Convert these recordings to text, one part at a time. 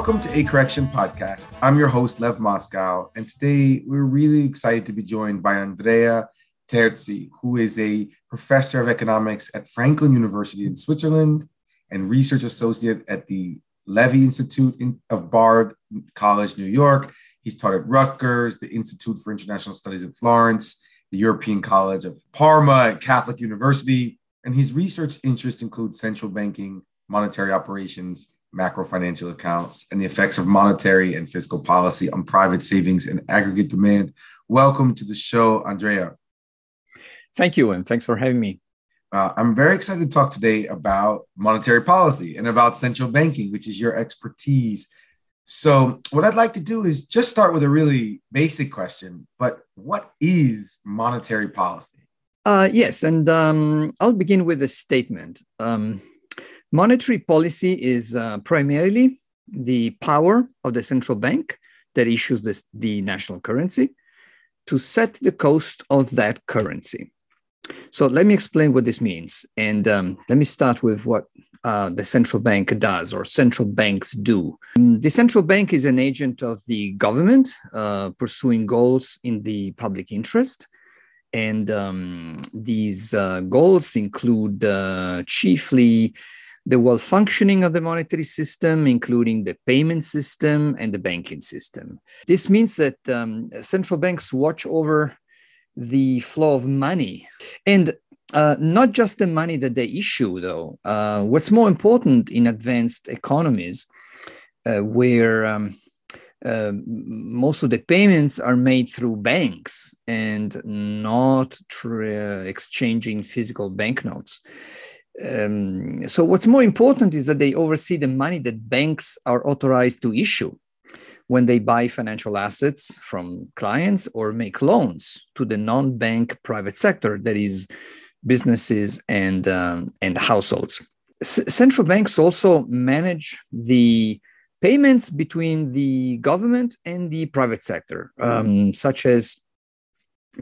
Welcome to A Correction Podcast. I'm your host, Lev Moscow, and today we're really excited to be joined by Andrea Terzi, who is a professor of economics at Franklin University in Switzerland and research associate at the Levy Institute of Bard College, New York. He's taught at Rutgers, the Institute for International Studies in Florence, the European College of Parma, and Catholic University. And his research interests include central banking, monetary operations, macro financial accounts, and the effects of monetary and fiscal policy on private savings and aggregate demand. Welcome to the show, Andrea. Thank you, and thanks for having me. Uh, I'm very excited to talk today about monetary policy and about central banking, which is your expertise. So, what I'd like to do is just start with a really basic question, but what is monetary policy? Uh, yes, and um, I'll begin with a statement. Um, Monetary policy is uh, primarily the power of the central bank that issues this, the national currency to set the cost of that currency. So let me explain what this means. And um, let me start with what uh, the central bank does or central banks do. The central bank is an agent of the government uh, pursuing goals in the public interest. And um, these uh, goals include uh, chiefly the well functioning of the monetary system, including the payment system and the banking system. This means that um, central banks watch over the flow of money and uh, not just the money that they issue, though. Uh, what's more important in advanced economies, uh, where um, uh, most of the payments are made through banks and not through exchanging physical banknotes um, so what's more important is that they oversee the money that banks are authorized to issue when they buy financial assets from clients or make loans to the non-bank private sector that is businesses and um, and households. Central banks also manage the payments between the government and the private sector um, such as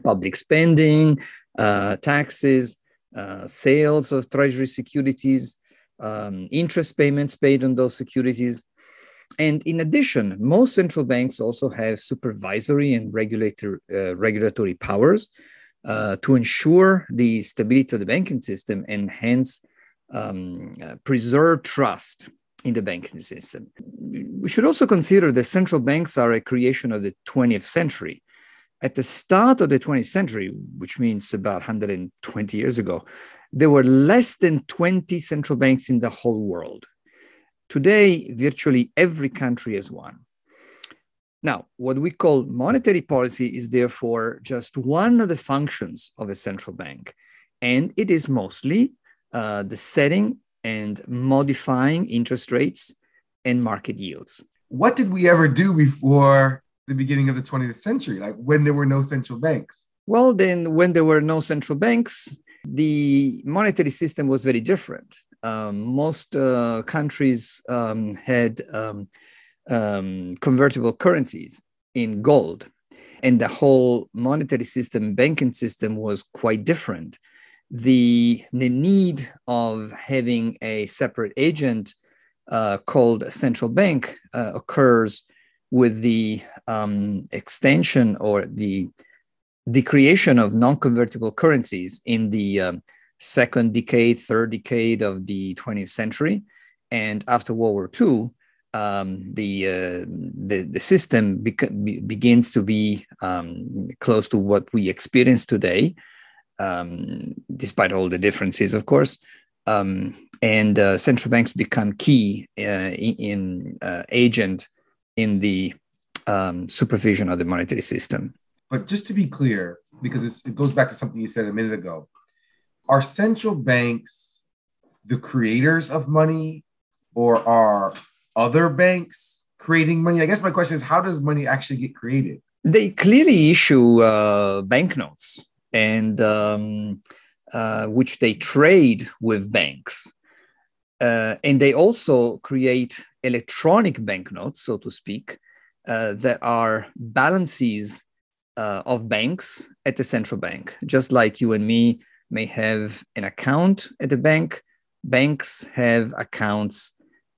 public spending uh, taxes uh, sales of treasury securities, um, interest payments paid on those securities. And in addition, most central banks also have supervisory and regulator, uh, regulatory powers uh, to ensure the stability of the banking system and hence um, uh, preserve trust in the banking system. We should also consider that central banks are a creation of the 20th century at the start of the 20th century, which means about 120 years ago, there were less than 20 central banks in the whole world. Today, virtually every country has one. Now, what we call monetary policy is therefore just one of the functions of a central bank, and it is mostly uh, the setting and modifying interest rates and market yields. What did we ever do before the beginning of the 20th century, like when there were no central banks? Well, then, when there were no central banks, the monetary system was very different. Um, most uh, countries um, had um, um convertible currencies in gold, and the whole monetary system, banking system was quite different. The, the need of having a separate agent uh, called a central bank uh, occurs with the um, extension or the the creation of non-convertible currencies in the um, second decade, third decade of the 20th century, and after World War II, um, the, uh, the the system be- begins to be um, close to what we experience today, um, despite all the differences, of course. Um, and uh, central banks become key uh, in, in uh, agent in the um, supervision of the monetary system. But just to be clear, because it goes back to something you said a minute ago, are central banks the creators of money or are other banks creating money? I guess my question is how does money actually get created? They clearly issue uh, banknotes and um, uh, which they trade with banks. Uh, and they also create electronic banknotes, so to speak, uh, that are balances uh, of banks at the central bank. Just like you and me may have an account at the bank, banks have accounts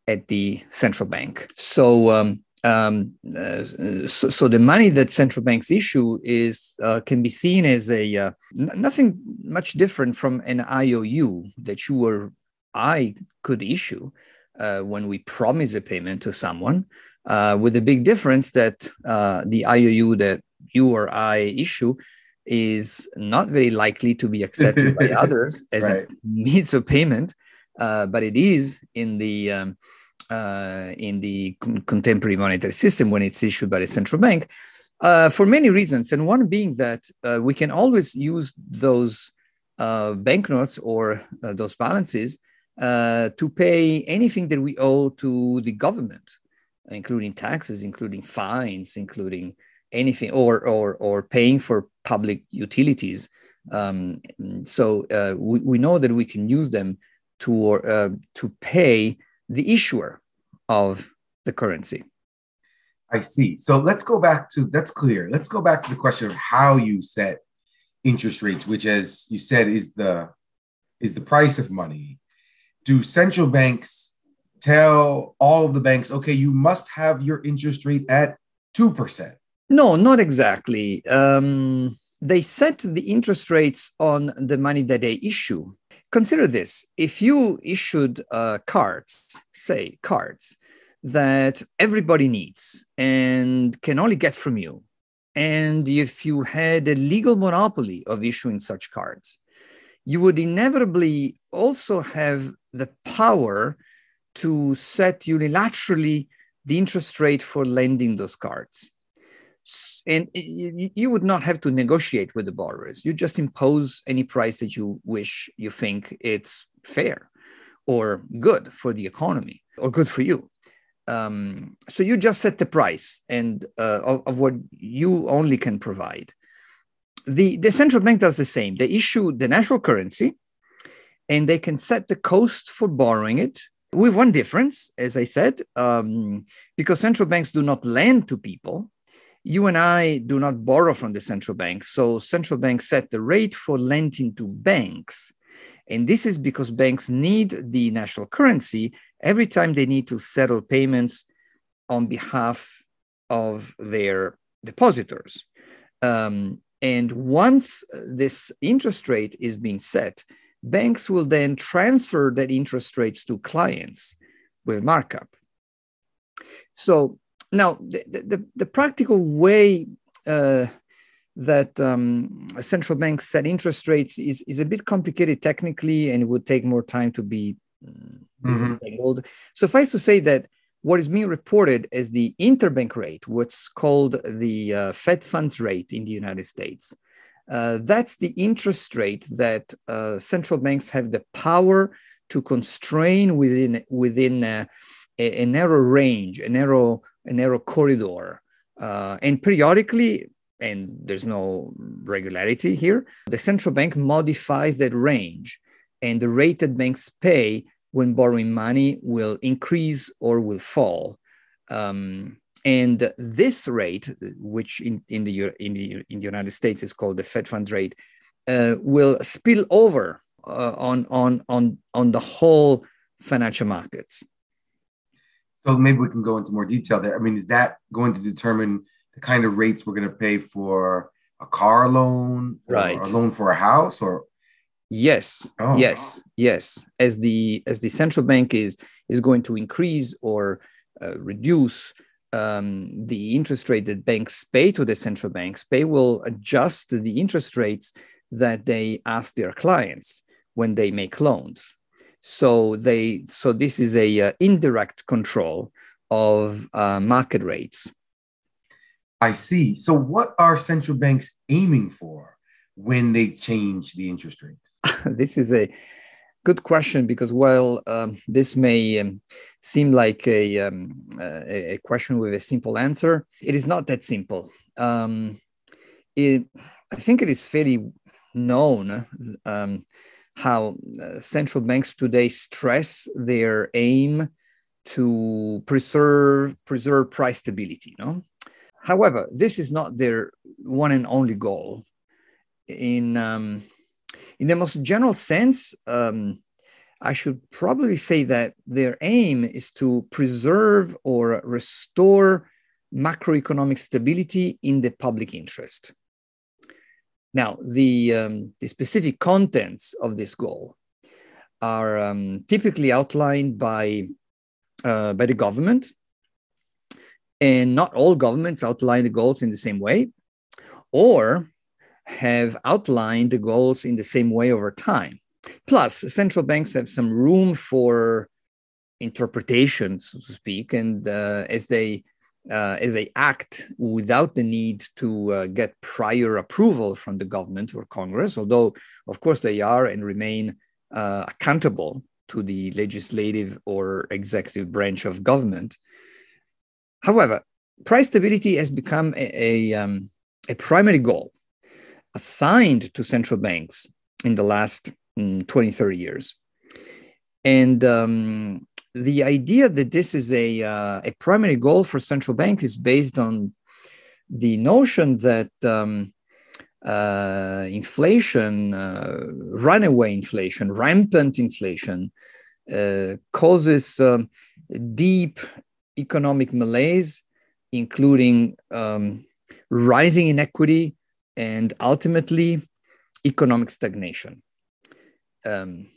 at the central bank. So, um, um, uh, so, so, the money that central banks issue is uh, can be seen as a uh, n- nothing much different from an IOU that you or I could issue uh, when we promise a payment to someone, uh, with the big difference that uh, the IOU that you or I issue is not very likely to be accepted by others as right. a means of payment, but it is in the um, uh, in the con- contemporary monetary system when it's issued by the central bank uh, for many reasons. And one being that uh, we can always use those uh, banknotes or uh, those balances uh, to pay anything that we owe to the government, including taxes, including fines, including anything, or, or, or paying for public utilities. Um, so we, we know that we can use them to, to pay the issuer of the currency. I see. So let's go back to that's clear. Let's go back to the question of how you set interest rates, which, as you said, is the is the price of money. Do central banks tell all of the banks, okay, you must have your interest rate at two percent? No, not exactly. Um, they set the interest rates on the money that they issue. Consider this: if you issued uh, cards, say cards, that everybody needs and can only get from you. And if you had a legal monopoly of issuing such cards, you would inevitably also have the power to set unilaterally the interest rate for lending those cards. And you would not have to negotiate with the borrowers. You just impose any price that you wish you think it's fair or good for the economy or good for you um, so you just set the price and uh, of, of, what you only can provide. The, the central bank does the same. They issue the national currency and they can set the cost for borrowing it with one difference, as I said, um, because central banks do not lend to people. You and I do not borrow from the central bank. So central banks set the rate for lending to banks. And this is because banks need the national currency every time they need to settle payments on behalf of their depositors. Um, and once this interest rate is being set, banks will then transfer that interest rates to clients with markup. So now the, the, the practical way uh, that um, central banks set interest rates is, is a bit complicated technically and it would take more time to be mm, disentangled. Mm-hmm. Suffice to say that what is being reported as the interbank rate, what's called the uh, Fed funds rate in the United States, uh, that's the interest rate that uh, central banks have the power to constrain within within uh, a, a, narrow range, a narrow a narrow corridor, uh, and periodically. And there's no regularity here. The central bank modifies that range, and the rate that banks pay when borrowing money will increase or will fall. Um, and this rate, which in, in, the, in, the, in the United States is called the Fed funds rate, uh, will spill over uh, on, on, on, on the whole financial markets. So maybe we can go into more detail there. I mean, is that going to determine the kind of rates we're going to pay for a car loan, right? a loan for a house, or Yes, oh. yes, yes. As the as the central bank is is going to increase or uh, reduce um, the interest rate that banks pay to the central banks, they will adjust the interest rates that they ask their clients when they make loans. So they so this is a uh, indirect control of uh, market rates. I see. So what are central banks aiming for? When they change the interest rates? this is a good question because while um, this may um, seem like a, um, a, question with a simple answer, it is not that simple. Um, it, I think it is fairly known um, how uh, central banks today stress their aim to preserve preserve price stability. No, however, this is not their one and only goal in um, in the most general sense, um, I should probably say that their aim is to preserve or restore macroeconomic stability in the public interest. Now, the, um, the specific contents of this goal are um, typically outlined by, uh, by the government, and not all governments outline the goals in the same way, or have outlined the goals in the same way over time. Plus, central banks have some room for interpretation, so to speak, and uh, as they uh, as they act without the need to uh, get prior approval from the government or Congress, although of course they are and remain uh, accountable to the legislative or executive branch of government. However, price stability has become a, a, um, a primary goal assigned to central banks in the last mm, 20, 30 years. And um, the idea that this is a, uh, a primary goal for central bank is based on the notion that um, uh, inflation, uh, runaway inflation, rampant inflation, uh, causes um, deep economic malaise, including um, rising inequity and ultimately economic stagnation. Um,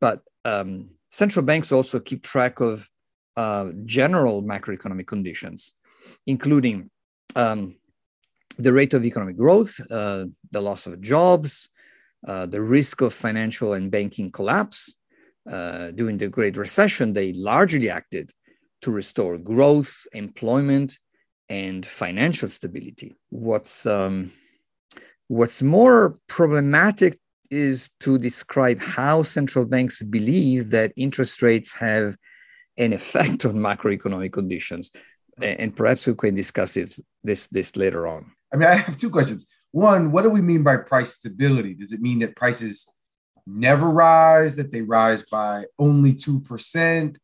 but um, central banks also keep track of uh, general macroeconomic conditions, including um, the rate of economic growth, uh, the loss of jobs, uh, the risk of financial and banking collapse. Uh, during the Great Recession, they largely acted to restore growth, employment, and financial stability. What's um, what's more problematic is to describe how central banks believe that interest rates have an effect on macroeconomic conditions. And perhaps we can discuss this, this, later on. I mean, I have two questions. One, what do we mean by price stability? Does it mean that prices never rise, that they rise by only 2%,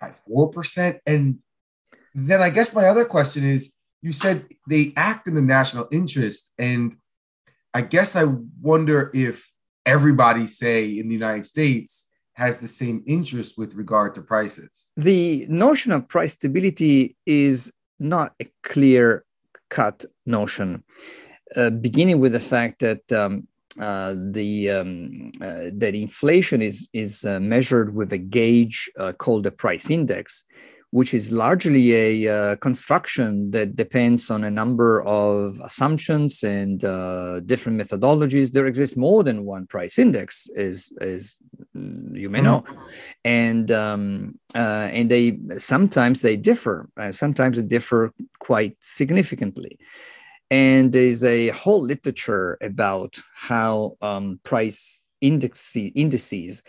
by 4%? And then I guess my other question is you said they act in the national interest. And I guess I wonder if everybody, say in the United States, has the same interest with regard to prices. The notion of price stability is not a clear cut notion, uh, beginning with the fact that um, uh, the um, uh, that inflation is is uh, measured with a gauge uh, called the price index, which is largely a uh, construction that depends on a number of assumptions and uh, different methodologies. There exists more than one price index, as, as you may know, mm-hmm. and um, uh, and they sometimes they differ. Sometimes they differ quite significantly. And there's a whole literature about how um, price index indices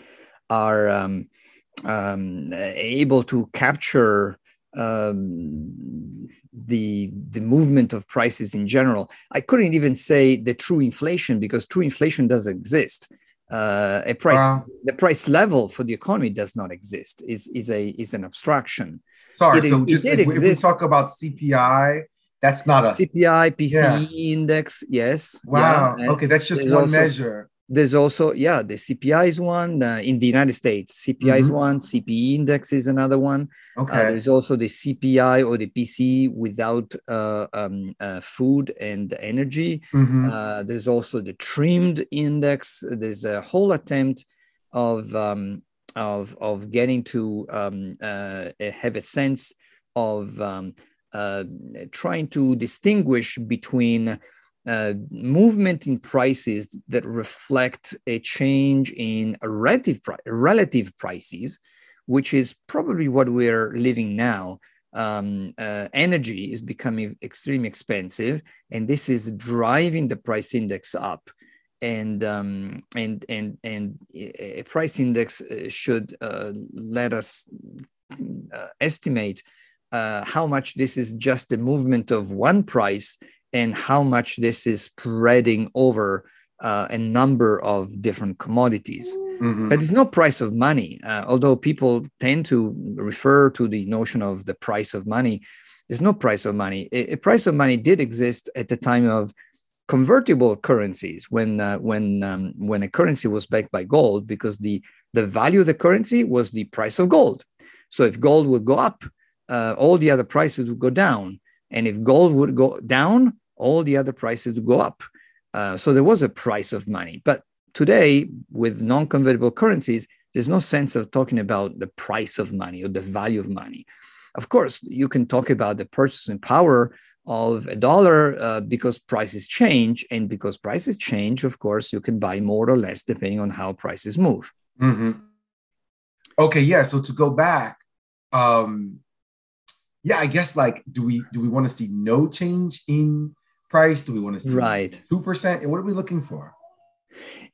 are um, um, able to capture um, the the movement of prices in general. I couldn't even say the true inflation because true inflation does exist. Uh, a price uh, the price level for the economy does not exist. is is a is an abstraction. Sorry, it, so just if, if we talk about CPI, that's not a CPI PCE yeah. index. Yes. Wow. Yeah. Okay, that's just one also, measure there's also yeah the cpi is one uh, in the united states cpi mm-hmm. is one cpe index is another one uh, okay uh, there's also the cpi or the pc without uh, um, uh, food and energy mm-hmm. Uh, there's also the trimmed index there's a whole attempt of um, of of getting to um, have a sense of um, trying to distinguish between uh, movement in prices that reflect a change in relative, pri- relative prices, which is probably what we're living now. Um, uh, energy is becoming extremely expensive, and this is driving the price index up. And um, and and and a price index uh, should uh, let us uh, estimate uh, how much this is just a movement of one price and how much this is spreading over uh, a number of different commodities. Mm-hmm. But it's no price of money, uh, although people tend to refer to the notion of the price of money. There's no price of money. A, a price of money did exist at the time of convertible currencies when uh, when um, when a currency was backed by gold because the The value of the currency was the price of gold. So if gold would go up, uh, all the other prices would go down. And if gold would go down, all the other prices would go up. Uh, so there was a price of money. But today, with non convertible currencies, there's no sense of talking about the price of money or the value of money. Of course, you can talk about the purchasing power of a dollar uh, because prices change. And because prices change, of course, you can buy more or less depending on how prices move. Mm-hmm. Okay, yeah. So to go back, um, yeah, I guess like, do we do we want to see no change in price? Do we want to see right two percent? What are we looking for?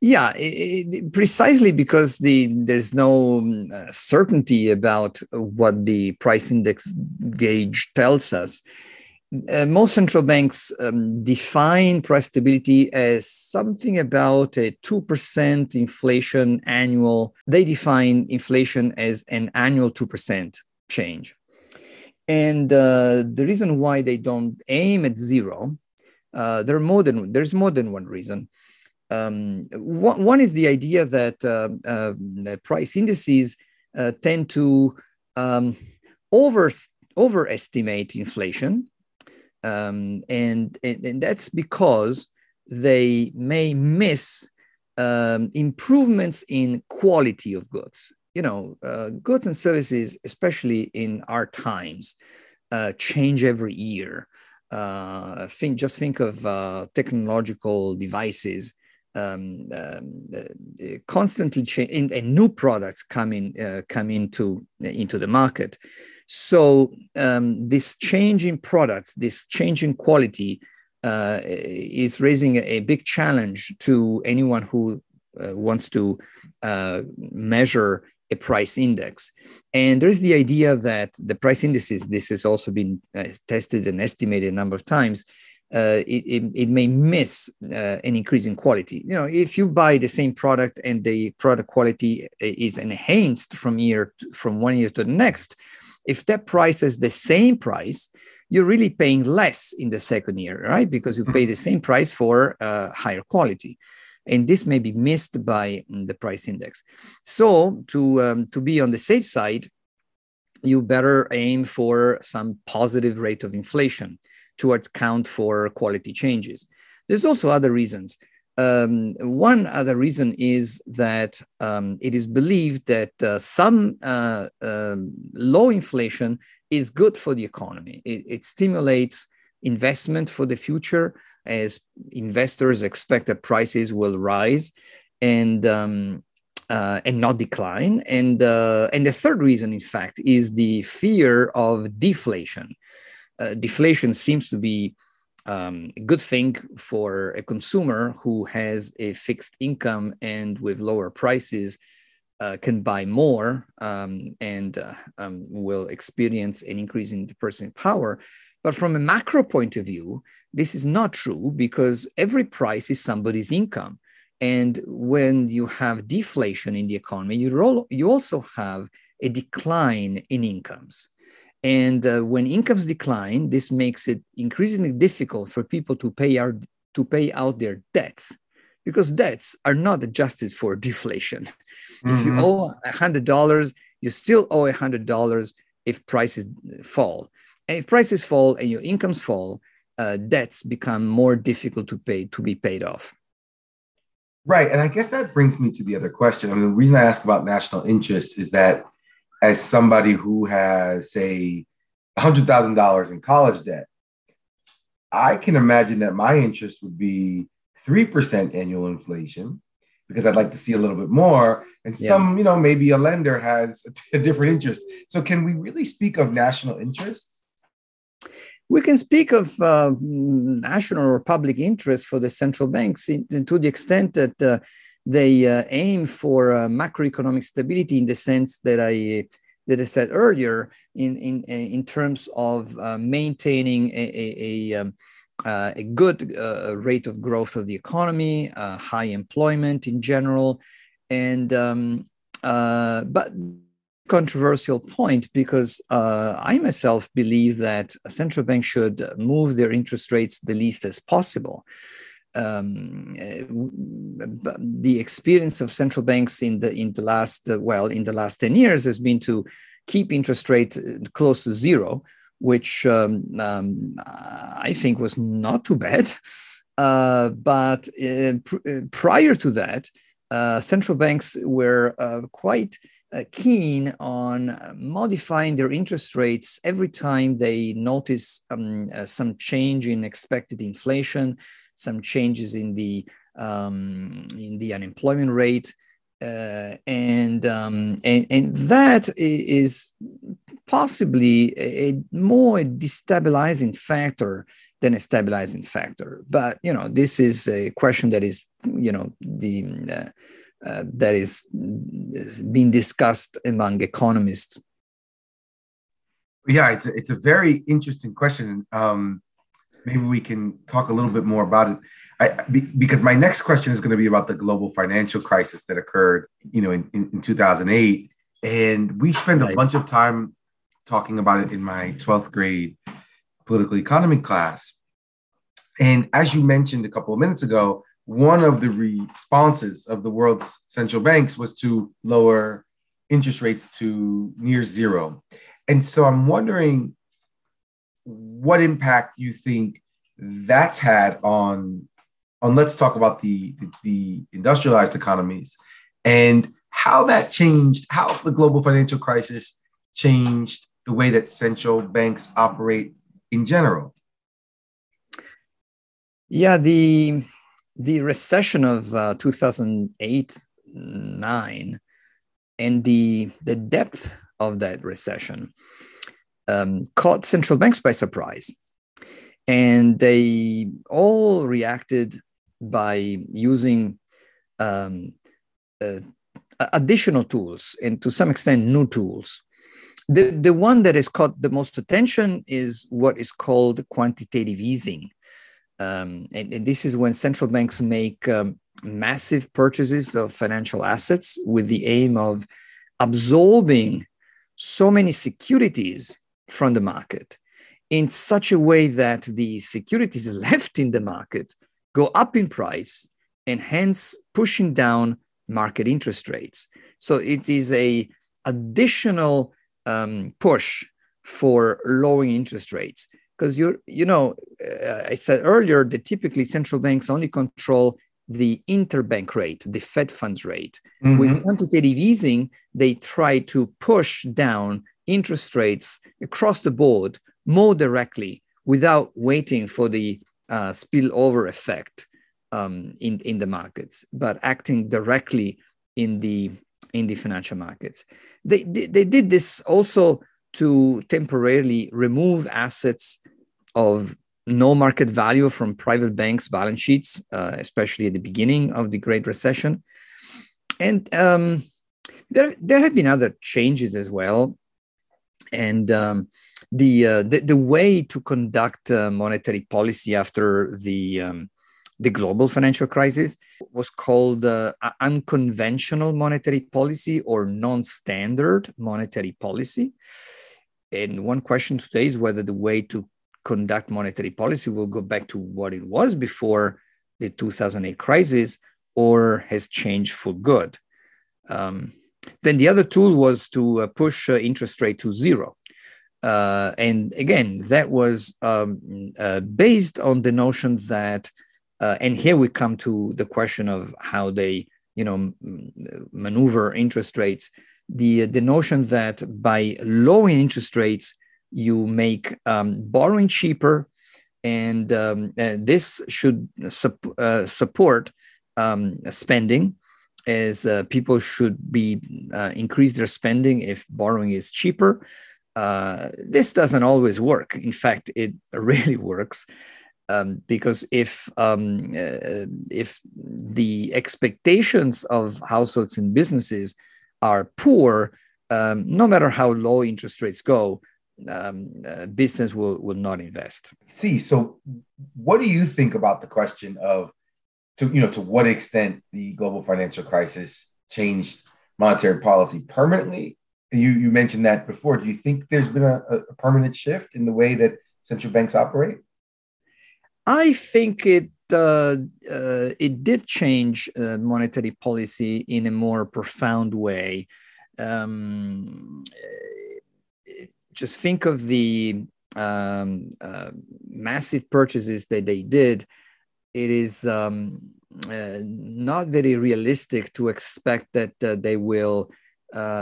Yeah, it, it, precisely because the there's no um, uh, certainty about what the price index gauge tells us. Uh, most central banks um, define price stability as something about a 2% inflation annual. They define inflation as an annual 2% change. And uh, the reason why they don't aim at zero, uh, there more than, there's more than one reason. Um, one, one, is the idea that uh, uh price indices uh, tend to um, over, overestimate inflation um, and, and, and, that's because they may miss um, improvements in quality of goods. You know, uh, goods and services, especially in our times, uh, change every year. Uh, think just think of uh, technological devices um, um, uh, constantly change and, and, new products come in uh, come into into the market. So um, this change in products, this change in quality, is raising a, big challenge to anyone who uh, wants to uh, measure a price index. And there's the idea that the price indices, this has also been uh, tested and estimated a number of times, uh, it, it, it, may miss uh, an increase in quality. You know, if you buy the same product and the product quality is enhanced from year to, from one year to the next, if that price is the same price, you're really paying less in the second year, right? Because you pay the same price for uh, higher quality. And this may be missed by mm, the price index. So, to, um, to be on the safe side, you better aim for some positive rate of inflation to account for quality changes. There's also other reasons. Um, one other reason is that um, it is believed that uh, some uh, uh, low inflation is good for the economy. It, it, stimulates investment for the future as investors expect that prices will rise and um, uh, and not decline. And uh, and the third reason, in fact, is the fear of deflation. Uh, deflation seems to be um, a good thing for a consumer who has a fixed income and with lower prices uh, can buy more um, and uh, um, will experience an increase in the purchasing power. But from a macro point of view, this is not true because every price is somebody's income. And when you have deflation in the economy, you, you also have a decline in incomes. And uh, when incomes decline, this makes it increasingly difficult for people to pay, our, to pay out their debts because debts are not adjusted for deflation. Mm-hmm. If you mm-hmm. owe $100, you still owe $100 if prices fall. And if prices fall and your incomes fall, uh, debts become more difficult to pay to be paid off. Right, and I guess that brings me to the other question. I mean, the reason I ask about national interest is that as somebody who has, say, $100,000 in college debt, I can imagine that my interest would be 3% annual inflation because I'd like to see a little bit more. And yeah. some, you know, maybe a lender has a different interest. So, can we really speak of national interests? We can speak of uh, national or public interest for the central banks in, to the extent that uh, they uh, aim for uh, macroeconomic stability in the sense that I that I said earlier in in in terms of uh, maintaining a a, a, um, uh, a good rate of growth of the economy, high employment in general, and um, but controversial point because I myself believe that a central bank should move their interest rates the least as possible. Um, uh, the experience of central banks in the in the last uh, well in the last 10 years has been to keep interest rate uh, close to zero which um, um, i think was not too bad. Uh, but uh, pr- uh, prior to that central banks were quite keen on modifying their interest rates every time they notice um, some change in expected inflation some changes in the um, in the unemployment rate, uh, and, um, and and that is possibly a, more destabilizing factor than a stabilizing factor. But you know, this is a question that is you know the uh, uh, that is, being discussed among economists. Yeah, it's a, it's a very interesting question. Um, maybe we can talk a little bit more about it. I, because my next question is going to be about the global financial crisis that occurred, you know, in, in, in 2008. And we spent a bunch of time talking about it in my 12th grade political economy class. And as you mentioned a couple of minutes ago, one of the responses of the world's central banks was to lower interest rates to near zero. And so I'm wondering what impact you think that's had on on let's talk about the, the, industrialized economies and how that changed how the global financial crisis changed the way that central banks operate in general yeah the the recession of uh, 2008 9 and the the depth of that recession um, caught central banks by surprise. And they all reacted by using um, uh, additional tools and to some extent new tools. The, the one that has caught the most attention is what is called quantitative easing. Um, and, and, this is when central banks make um, massive purchases of financial assets with the aim of absorbing so many securities from the market in such a way that the securities left in the market go up in price and hence pushing down market interest rates. So it is a additional um, push for lowering interest rates because you're you know uh, I said earlier that typically central banks only control the interbank rate, the Fed funds rate. Mm-hmm. With quantitative easing, they try to push down interest rates across the board more directly without waiting for the uh, spillover effect um, in, in the markets, but acting directly in the in the financial markets. They, they, they did this also to temporarily remove assets of no market value from private banks' balance sheets, uh, especially at the beginning of the Great Recession. And um, there, there have been other changes as well and um, the, uh, the, the way to conduct uh, monetary policy after the um, the global financial crisis was called uh, unconventional monetary policy or non-standard monetary policy. And one question today is whether the way to conduct monetary policy will go back to what it was before the 2008 crisis or has changed for good. Um, then the other tool was to uh, push uh, interest rate to zero. Uh, and again, that was um, uh, based on the notion that, uh, and here we come to the question of how they, you know, maneuver interest rates. The the notion that by lowering interest rates, you make um, borrowing cheaper, and um, this should sup- support um, spending is uh, people should be uh, increase their spending if borrowing is cheaper. Uh, this doesn't always work. In fact, it really works um, because if um, uh, if the expectations of households and businesses are poor, um, no matter how low interest rates go, um, uh, business will will not invest. See, so what do you think about the question of to you know to what extent the global financial crisis changed monetary policy permanently? You you mentioned that before. Do you think there's been a, a permanent shift in the way that central banks operate? I think it uh, uh, it did change uh, monetary policy in a more profound way. Um, just think of the um, uh, massive purchases that they did. It is um, uh, not very realistic to expect that uh, they will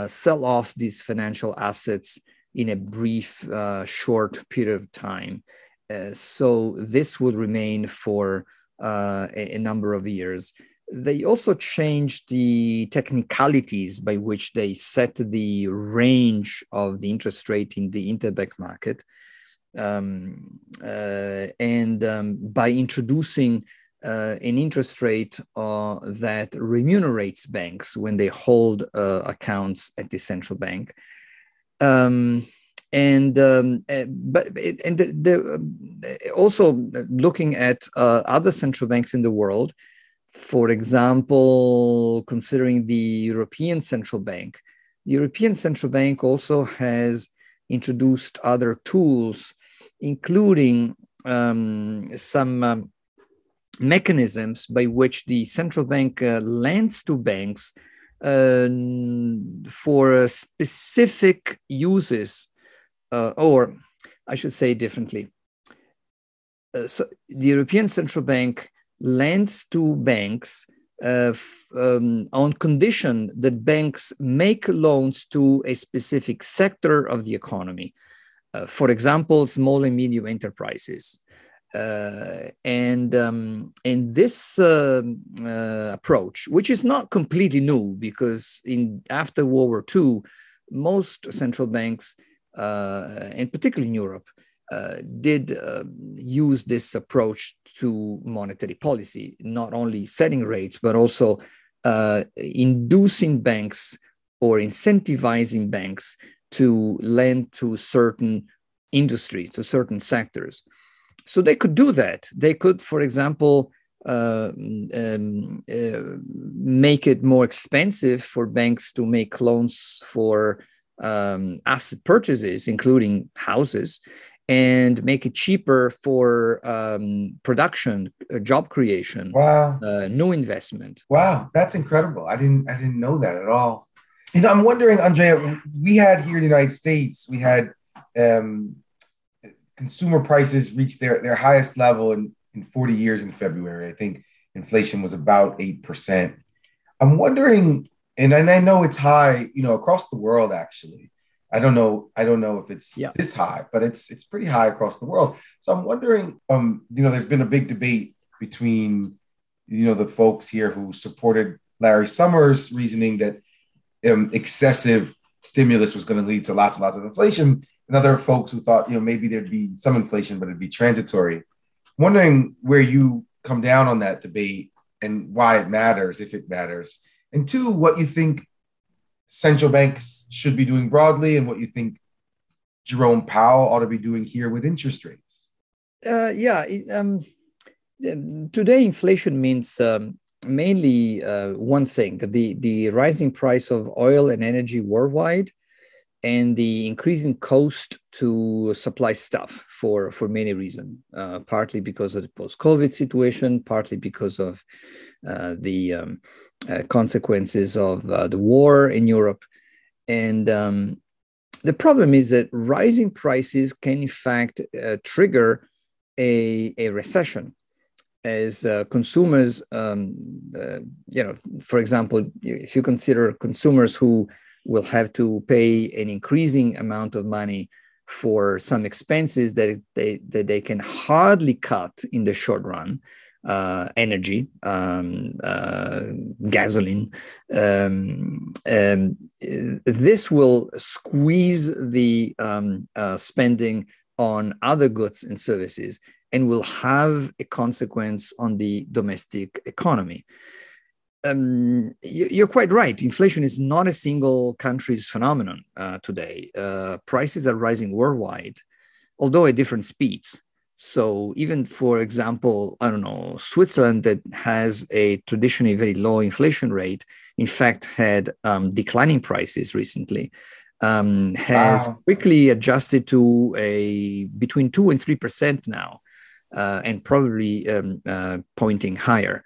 sell off these financial assets in a brief, short period of time. Uh, so this would remain for uh, a, a, number of years. They also changed the technicalities by which they set the range of the interest rate in the interbank market. Um, uh, and um, by introducing uh, an interest rate uh, that remunerates banks when they hold uh, accounts at the central bank. Um, and um, eh, but and the, the, um, also looking at uh, other central banks in the world for example considering the european central bank the european central bank also has introduced other tools including um, some um, mechanisms by which the central bank uh, lends to banks uh, for specific uses uh, or I should say differently. Uh, so the European Central Bank lends to banks uh, um, on condition that banks make loans to a specific sector of the economy. Uh, for example, small and medium enterprises. Uh, and um, and this um, uh, approach, which is not completely new, because in after World War II, most central banks and particularly in Europe, uh, did uh, use this approach to monetary policy, not only setting rates, but also inducing banks or incentivizing banks to lend to certain industries, to certain sectors. So they could do that. They could, for example, uh, um, uh, make it more expensive for banks to make loans for um, asset purchases, including houses, and make it cheaper for um, production, uh, job creation, wow, uh, new investment. Wow, that's incredible! I didn't I didn't know that at all. You know, I'm wondering, Andrea. We had here in the United States, we had um, consumer prices reach their their highest level in in 40 years in February. I think inflation was about eight percent. I'm wondering and and I know it's high, you know, across the world. Actually, I don't know. I don't know if it's yeah. this high, but it's it's pretty high across the world. So I'm wondering, um, you know, there's been a big debate between, you know, the folks here who supported Larry Summers' reasoning that um, excessive stimulus was going to lead to lots and lots of inflation, and other folks who thought, you know, maybe there'd be some inflation, but it'd be transitory. I'm wondering where you come down on that debate and why it matters, if it matters and two, what you think central banks should be doing broadly and what you think Jerome Powell ought to be doing here with interest rates. Uh, yeah, um, today inflation means um, mainly uh, one thing: the the rising price of oil and energy worldwide, and the increasing cost to supply stuff for for many reasons. Uh, partly because of the post-COVID situation, partly because of uh, the um, uh, consequences of uh, the war in Europe. And um, the problem is that rising prices can, in fact, uh, trigger a, a recession as uh, consumers, um, uh, you know, for example, if you consider consumers who will have to pay an increasing amount of money for some expenses that they, that they can hardly cut in the short run, uh, energy, um, uh, gasoline. Um, um, this will squeeze the um, uh, spending on other goods and services and will have a consequence on the domestic economy. Um, you're quite right. Inflation is not a single country's phenomenon uh, today. Uh, prices are rising worldwide, although at different speeds. So even for example, I don't know, Switzerland that has a traditionally very low inflation rate, in fact, had um, declining prices recently, um, has wow. quickly adjusted to a between two and three percent now. uh, and probably um, uh, pointing higher.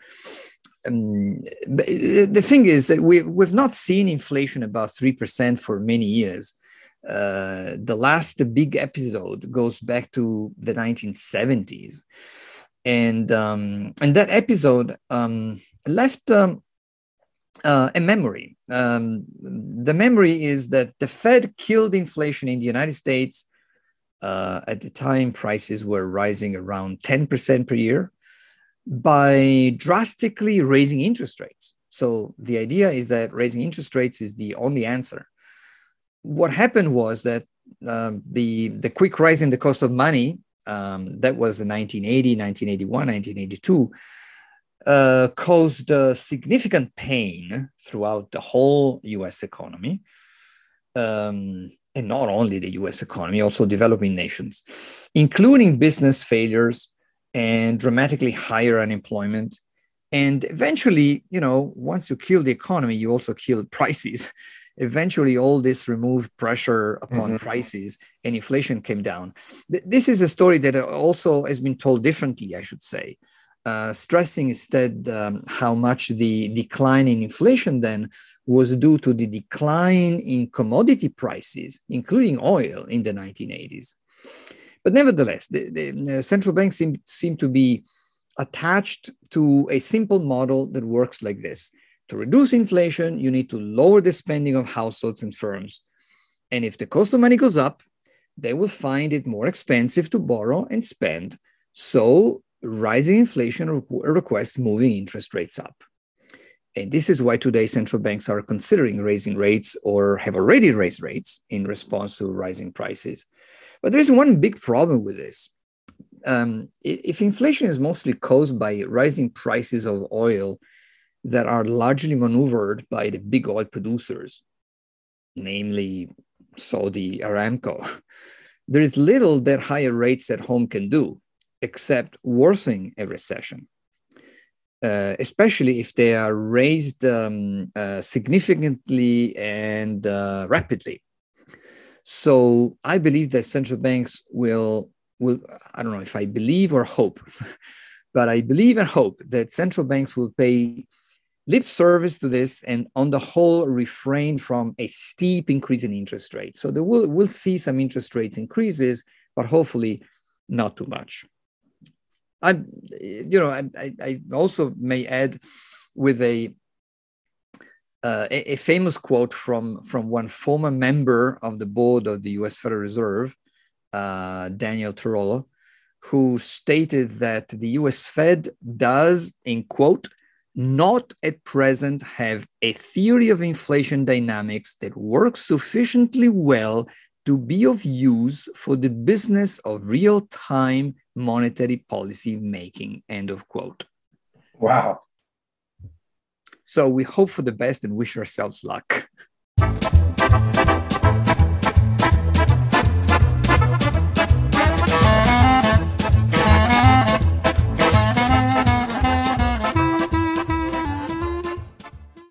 Um, the thing is that we, we've not seen inflation about 3% for many years. Uh, the last big episode goes back to the 1970s. And, um, and that episode um, left um, uh, a memory. Um, the memory is that the Fed killed inflation in the United States. Uh, at the time, prices were rising around 10% per year by drastically raising interest rates. So the idea is that raising interest rates is the only answer. What happened was that um, the, the quick rise in the cost of money, um, that was the 1980, 1981, 1982, uh, caused uh, significant pain throughout the whole US economy. Um, and not only the US economy, also developing nations, including business failures and dramatically higher unemployment. And eventually, you know, once you kill the economy, you also kill prices. Eventually, all this removed pressure upon mm-hmm. prices and inflation came down. Th- this is a story that also has been told differently, I should say. Uh, stressing instead um, how much the decline in inflation then was due to the decline in commodity prices, including oil in the 1980s. But nevertheless, the, the central banks seem, seem to be attached to a simple model that works like this. To reduce inflation, you need to lower the spending of households and firms. And if the cost of money goes up, they will find it more expensive to borrow and spend. So rising inflation requests moving interest rates up. And this is why today central banks are considering raising rates or have already raised rates in response to rising prices. But there is one big problem with this. Um, if inflation is mostly caused by rising prices of oil that are largely maneuvered by the big oil producers, namely Saudi Aramco, there is little that higher rates at home can do except worsening a recession, uh, especially if they are raised um, uh, significantly and uh, rapidly. So I believe that central banks will will I don't know if I believe or hope, but I believe and hope that central banks will pay lip service to this and on the whole refrain from a steep increase in interest rates. So will we'll see some interest rates increases, but hopefully not too much. I, you know, I, I also may add with a, uh, a, a famous quote from from one former member of the board of the U.S. Federal Reserve, uh, Daniel Tarullo, who stated that the U.S. Fed does, in quote, not at present have a theory of inflation dynamics that works sufficiently well to be of use for the business of real time monetary policy making. End of quote. Wow. So we hope for the best and wish ourselves luck.